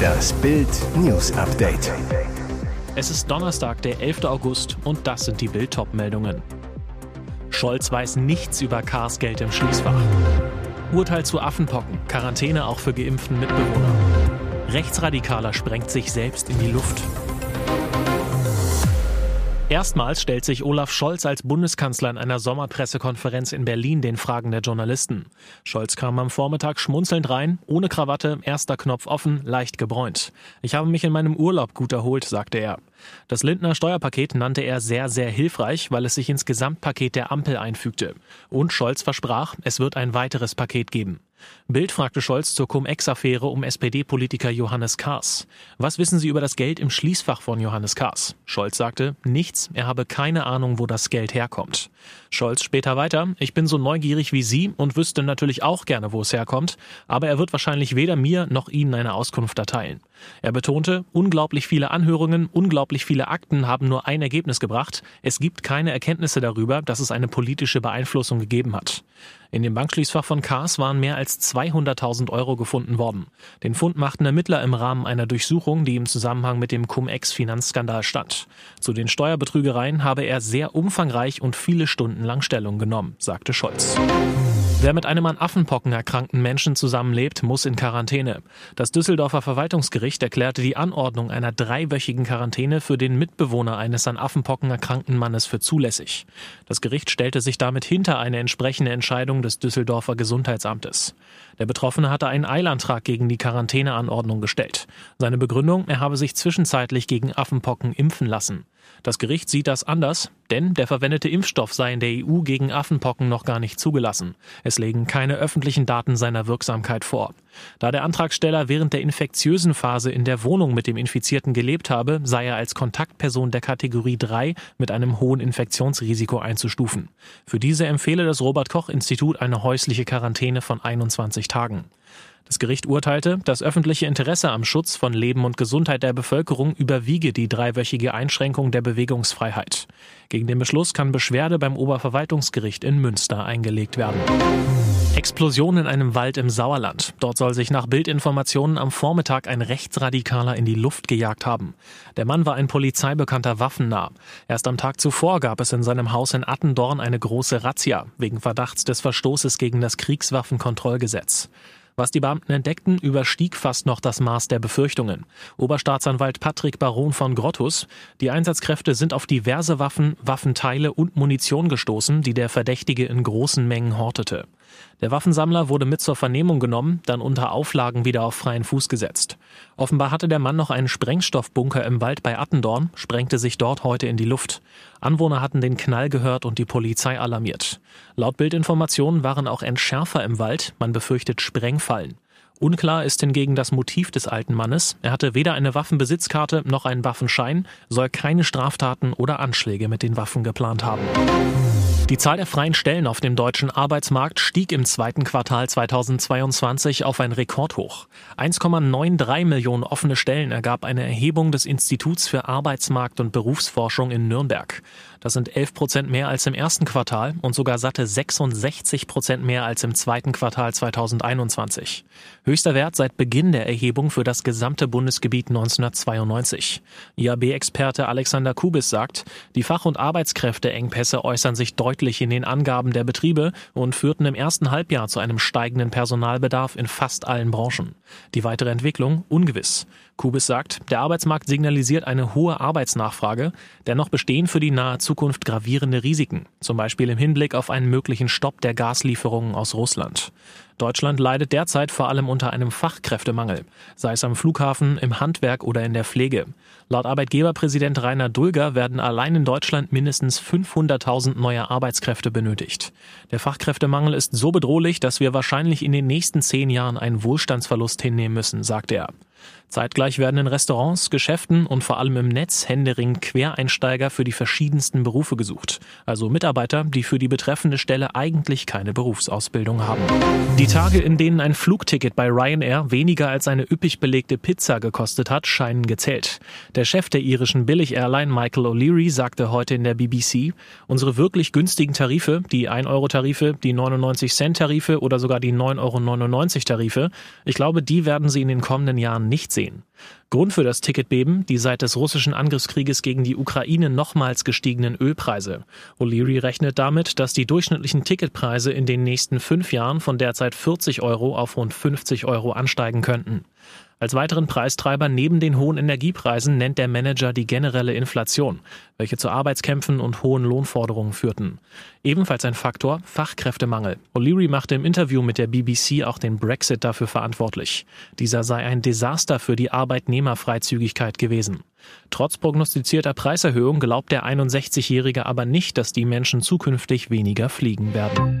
Das Bild News Update. Es ist Donnerstag, der 11. August und das sind die Bild meldungen Scholz weiß nichts über Kars Geld im Schließfach. Urteil zu Affenpocken, Quarantäne auch für geimpften Mitbewohner. Rechtsradikaler sprengt sich selbst in die Luft. Erstmals stellt sich Olaf Scholz als Bundeskanzler in einer Sommerpressekonferenz in Berlin den Fragen der Journalisten. Scholz kam am Vormittag schmunzelnd rein, ohne Krawatte, erster Knopf offen, leicht gebräunt. Ich habe mich in meinem Urlaub gut erholt, sagte er. Das Lindner Steuerpaket nannte er sehr, sehr hilfreich, weil es sich ins Gesamtpaket der Ampel einfügte. Und Scholz versprach, es wird ein weiteres Paket geben. Bild fragte Scholz zur Cum-Ex-Affäre um SPD-Politiker Johannes Kahrs. Was wissen Sie über das Geld im Schließfach von Johannes Kahrs? Scholz sagte, nichts, er habe keine Ahnung, wo das Geld herkommt. Scholz später weiter, ich bin so neugierig wie Sie und wüsste natürlich auch gerne, wo es herkommt, aber er wird wahrscheinlich weder mir noch Ihnen eine Auskunft erteilen. Er betonte, unglaublich viele Anhörungen, unglaublich viele Akten haben nur ein Ergebnis gebracht. Es gibt keine Erkenntnisse darüber, dass es eine politische Beeinflussung gegeben hat. In dem Bankschließfach von Kars waren mehr als 200.000 Euro gefunden worden. Den Fund machten Ermittler im Rahmen einer Durchsuchung, die im Zusammenhang mit dem Cum-Ex-Finanzskandal stand. Zu den Steuerbetrügereien habe er sehr umfangreich und viele Stunden lang Stellung genommen, sagte Scholz. Wer mit einem an Affenpocken erkrankten Menschen zusammenlebt, muss in Quarantäne. Das Düsseldorfer Verwaltungsgericht erklärte die Anordnung einer dreiwöchigen Quarantäne für den Mitbewohner eines an Affenpocken erkrankten Mannes für zulässig. Das Gericht stellte sich damit hinter eine entsprechende Entscheidung des Düsseldorfer Gesundheitsamtes. Der Betroffene hatte einen Eilantrag gegen die Quarantäneanordnung gestellt. Seine Begründung, er habe sich zwischenzeitlich gegen Affenpocken impfen lassen. Das Gericht sieht das anders, denn der verwendete Impfstoff sei in der EU gegen Affenpocken noch gar nicht zugelassen. Es legen keine öffentlichen Daten seiner Wirksamkeit vor. Da der Antragsteller während der infektiösen Phase in der Wohnung mit dem Infizierten gelebt habe, sei er als Kontaktperson der Kategorie 3 mit einem hohen Infektionsrisiko einzustufen. Für diese empfehle das Robert Koch Institut eine häusliche Quarantäne von 21 Tagen. Das Gericht urteilte, das öffentliche Interesse am Schutz von Leben und Gesundheit der Bevölkerung überwiege die dreiwöchige Einschränkung der Bewegungsfreiheit. Gegen den Beschluss kann Beschwerde beim Oberverwaltungsgericht in Münster eingelegt werden. Explosion in einem Wald im Sauerland. Dort soll sich nach Bildinformationen am Vormittag ein Rechtsradikaler in die Luft gejagt haben. Der Mann war ein polizeibekannter Waffennah. Erst am Tag zuvor gab es in seinem Haus in Attendorn eine große Razzia wegen Verdachts des Verstoßes gegen das Kriegswaffenkontrollgesetz. Was die Beamten entdeckten, überstieg fast noch das Maß der Befürchtungen. Oberstaatsanwalt Patrick Baron von Grottus, die Einsatzkräfte sind auf diverse Waffen, Waffenteile und Munition gestoßen, die der Verdächtige in großen Mengen hortete. Der Waffensammler wurde mit zur Vernehmung genommen, dann unter Auflagen wieder auf freien Fuß gesetzt. Offenbar hatte der Mann noch einen Sprengstoffbunker im Wald bei Attendorn, sprengte sich dort heute in die Luft. Anwohner hatten den Knall gehört und die Polizei alarmiert. Laut Bildinformationen waren auch Entschärfer im Wald, man befürchtet Sprengfallen. Unklar ist hingegen das Motiv des alten Mannes. Er hatte weder eine Waffenbesitzkarte noch einen Waffenschein, soll keine Straftaten oder Anschläge mit den Waffen geplant haben. Die Zahl der freien Stellen auf dem deutschen Arbeitsmarkt stieg im zweiten Quartal 2022 auf ein Rekordhoch. 1,93 Millionen offene Stellen ergab eine Erhebung des Instituts für Arbeitsmarkt und Berufsforschung in Nürnberg. Das sind 11 Prozent mehr als im ersten Quartal und sogar satte 66 Prozent mehr als im zweiten Quartal 2021. Höchster Wert seit Beginn der Erhebung für das gesamte Bundesgebiet 1992. IAB-Experte Alexander Kubis sagt, die Fach- und Arbeitskräfteengpässe äußern sich deutlich in den Angaben der Betriebe und führten im ersten Halbjahr zu einem steigenden Personalbedarf in fast allen Branchen. Die weitere Entwicklung ungewiss. Kubis sagt, der Arbeitsmarkt signalisiert eine hohe Arbeitsnachfrage, dennoch bestehen für die nahe Zukunft gravierende Risiken, zum Beispiel im Hinblick auf einen möglichen Stopp der Gaslieferungen aus Russland. Deutschland leidet derzeit vor allem unter einem Fachkräftemangel, sei es am Flughafen, im Handwerk oder in der Pflege. Laut Arbeitgeberpräsident Rainer Dulger werden allein in Deutschland mindestens 500.000 neue Arbeitskräfte benötigt. Der Fachkräftemangel ist so bedrohlich, dass wir wahrscheinlich in den nächsten zehn Jahren einen Wohlstandsverlust hinnehmen müssen, sagte er. Zeitgleich werden in Restaurants, Geschäften und vor allem im Netz händeringend Quereinsteiger für die verschiedensten Berufe gesucht. Also Mitarbeiter, die für die betreffende Stelle eigentlich keine Berufsausbildung haben. Die Tage, in denen ein Flugticket bei Ryanair weniger als eine üppig belegte Pizza gekostet hat, scheinen gezählt. Der Chef der irischen Billig-Airline Michael O'Leary sagte heute in der BBC, unsere wirklich günstigen Tarife, die 1-Euro-Tarife, die 99-Cent-Tarife oder sogar die 9,99-Euro-Tarife, ich glaube, die werden Sie in den kommenden Jahren nicht sehen. Grund für das Ticketbeben die seit des russischen Angriffskrieges gegen die Ukraine nochmals gestiegenen Ölpreise. O'Leary rechnet damit, dass die durchschnittlichen Ticketpreise in den nächsten fünf Jahren von derzeit 40 Euro auf rund 50 Euro ansteigen könnten. Als weiteren Preistreiber neben den hohen Energiepreisen nennt der Manager die generelle Inflation, welche zu Arbeitskämpfen und hohen Lohnforderungen führten. Ebenfalls ein Faktor Fachkräftemangel. O'Leary machte im Interview mit der BBC auch den Brexit dafür verantwortlich. Dieser sei ein Desaster für die Arbeitnehmerfreizügigkeit gewesen. Trotz prognostizierter Preiserhöhung glaubt der 61-Jährige aber nicht, dass die Menschen zukünftig weniger fliegen werden.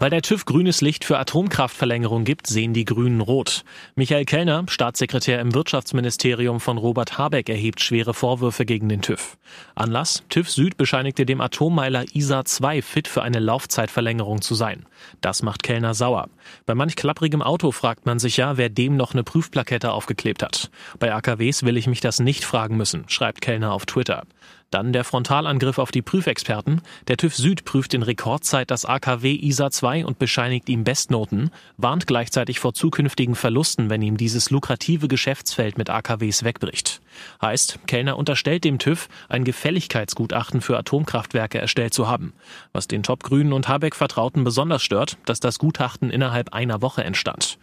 Weil der TÜV grünes Licht für Atomkraftverlängerung gibt, sehen die Grünen rot. Michael Kellner, Staatssekretär im Wirtschaftsministerium von Robert Habeck, erhebt schwere Vorwürfe gegen den TÜV. Anlass? TÜV Süd bescheinigte dem Atommeiler ISA 2 fit für eine Laufzeitverlängerung zu sein. Das macht Kellner sauer. Bei manch klapprigem Auto fragt man sich ja, wer dem noch eine Prüfplakette aufgeklebt hat. Bei AKWs will ich mich das nicht fragen müssen, schreibt Kellner auf Twitter. Dann der Frontalangriff auf die Prüfexperten. Der TÜV Süd prüft in Rekordzeit das AKW ISA 2 und bescheinigt ihm Bestnoten, warnt gleichzeitig vor zukünftigen Verlusten, wenn ihm dieses lukrative Geschäftsfeld mit AKWs wegbricht. Heißt, Kellner unterstellt dem TÜV, ein Gefälligkeitsgutachten für Atomkraftwerke erstellt zu haben. Was den Top-Grünen und Habeck-Vertrauten besonders stört, dass das Gutachten innerhalb einer Woche entstand.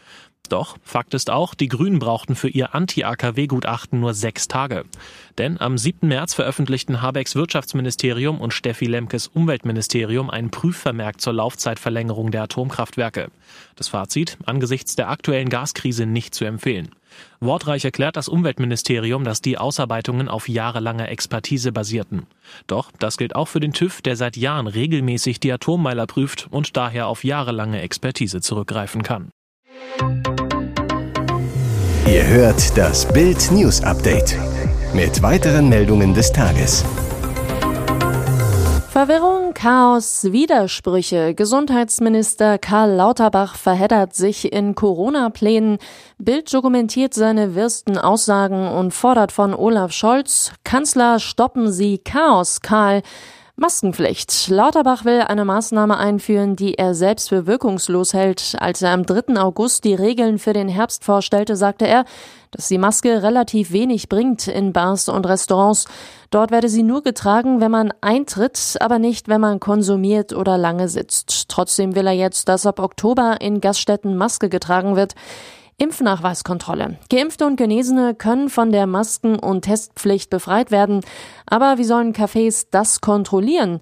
Doch Fakt ist auch, die Grünen brauchten für ihr Anti-AKW-Gutachten nur sechs Tage. Denn am 7. März veröffentlichten Habecks Wirtschaftsministerium und Steffi Lemkes Umweltministerium einen Prüfvermerk zur Laufzeitverlängerung der Atomkraftwerke. Das Fazit, angesichts der aktuellen Gaskrise nicht zu empfehlen. Wortreich erklärt das Umweltministerium, dass die Ausarbeitungen auf jahrelanger Expertise basierten. Doch das gilt auch für den TÜV, der seit Jahren regelmäßig die Atommeiler prüft und daher auf jahrelange Expertise zurückgreifen kann. Ihr hört das Bild News Update mit weiteren Meldungen des Tages. Verwirrung, Chaos, Widersprüche. Gesundheitsminister Karl Lauterbach verheddert sich in Corona-Plänen. Bild dokumentiert seine wirsten Aussagen und fordert von Olaf Scholz, Kanzler, stoppen Sie Chaos, Karl. Maskenpflicht. Lauterbach will eine Maßnahme einführen, die er selbst für wirkungslos hält. Als er am 3. August die Regeln für den Herbst vorstellte, sagte er, dass die Maske relativ wenig bringt in Bars und Restaurants. Dort werde sie nur getragen, wenn man eintritt, aber nicht, wenn man konsumiert oder lange sitzt. Trotzdem will er jetzt, dass ab Oktober in Gaststätten Maske getragen wird. Impfnachweiskontrolle. Geimpfte und Genesene können von der Masken- und Testpflicht befreit werden. Aber wie sollen Cafés das kontrollieren?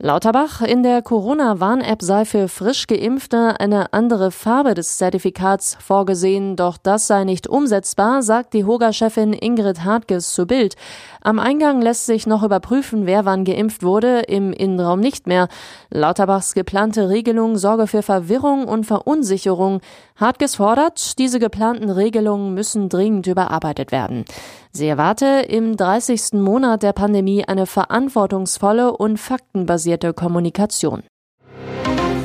Lauterbach, in der Corona-Warn-App sei für frisch Geimpfte eine andere Farbe des Zertifikats vorgesehen, doch das sei nicht umsetzbar, sagt die Hoga-Chefin Ingrid Hartges zu Bild. Am Eingang lässt sich noch überprüfen, wer wann geimpft wurde, im Innenraum nicht mehr. Lauterbachs geplante Regelung sorge für Verwirrung und Verunsicherung. Hartges fordert, diese geplanten Regelungen müssen dringend überarbeitet werden. Sie erwarte im 30. Monat der Pandemie eine verantwortungsvolle und faktenbasierte Kommunikation.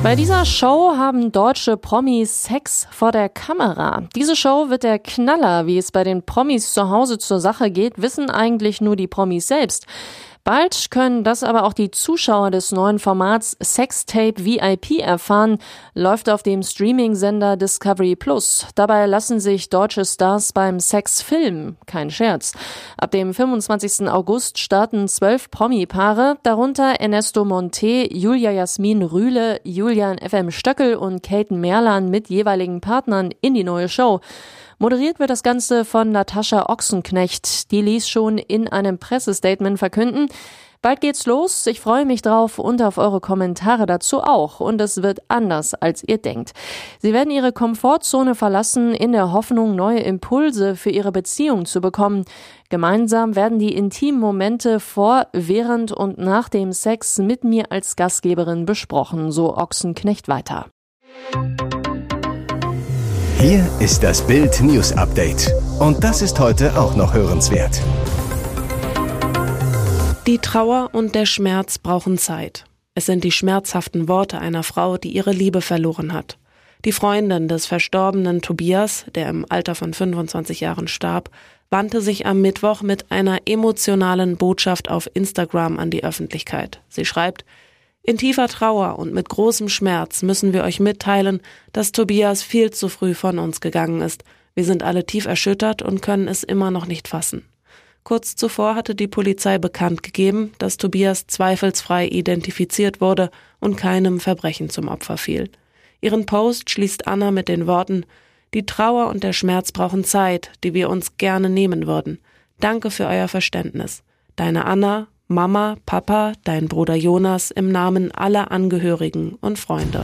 Bei dieser Show haben deutsche Promis Sex vor der Kamera. Diese Show wird der Knaller, wie es bei den Promis zu Hause zur Sache geht, wissen eigentlich nur die Promis selbst. Bald können das aber auch die Zuschauer des neuen Formats Sextape VIP erfahren, läuft auf dem Streaming-Sender Discovery Plus. Dabei lassen sich deutsche Stars beim Sex filmen. Kein Scherz. Ab dem 25. August starten zwölf Promi-Paare, darunter Ernesto Monte, Julia Jasmin Rühle, Julian FM Stöckel und Katen Merlan mit jeweiligen Partnern in die neue Show. Moderiert wird das Ganze von Natascha Ochsenknecht. Die ließ schon in einem Pressestatement verkünden, Bald geht's los. Ich freue mich drauf und auf eure Kommentare dazu auch. Und es wird anders, als ihr denkt. Sie werden ihre Komfortzone verlassen, in der Hoffnung, neue Impulse für ihre Beziehung zu bekommen. Gemeinsam werden die intimen Momente vor, während und nach dem Sex mit mir als Gastgeberin besprochen, so Ochsenknecht weiter. Hier ist das Bild News Update. Und das ist heute auch noch hörenswert. Die Trauer und der Schmerz brauchen Zeit. Es sind die schmerzhaften Worte einer Frau, die ihre Liebe verloren hat. Die Freundin des verstorbenen Tobias, der im Alter von 25 Jahren starb, wandte sich am Mittwoch mit einer emotionalen Botschaft auf Instagram an die Öffentlichkeit. Sie schreibt, in tiefer Trauer und mit großem Schmerz müssen wir euch mitteilen, dass Tobias viel zu früh von uns gegangen ist. Wir sind alle tief erschüttert und können es immer noch nicht fassen. Kurz zuvor hatte die Polizei bekannt gegeben, dass Tobias zweifelsfrei identifiziert wurde und keinem Verbrechen zum Opfer fiel. Ihren Post schließt Anna mit den Worten Die Trauer und der Schmerz brauchen Zeit, die wir uns gerne nehmen würden. Danke für euer Verständnis. Deine Anna, Mama, Papa, dein Bruder Jonas im Namen aller Angehörigen und Freunde.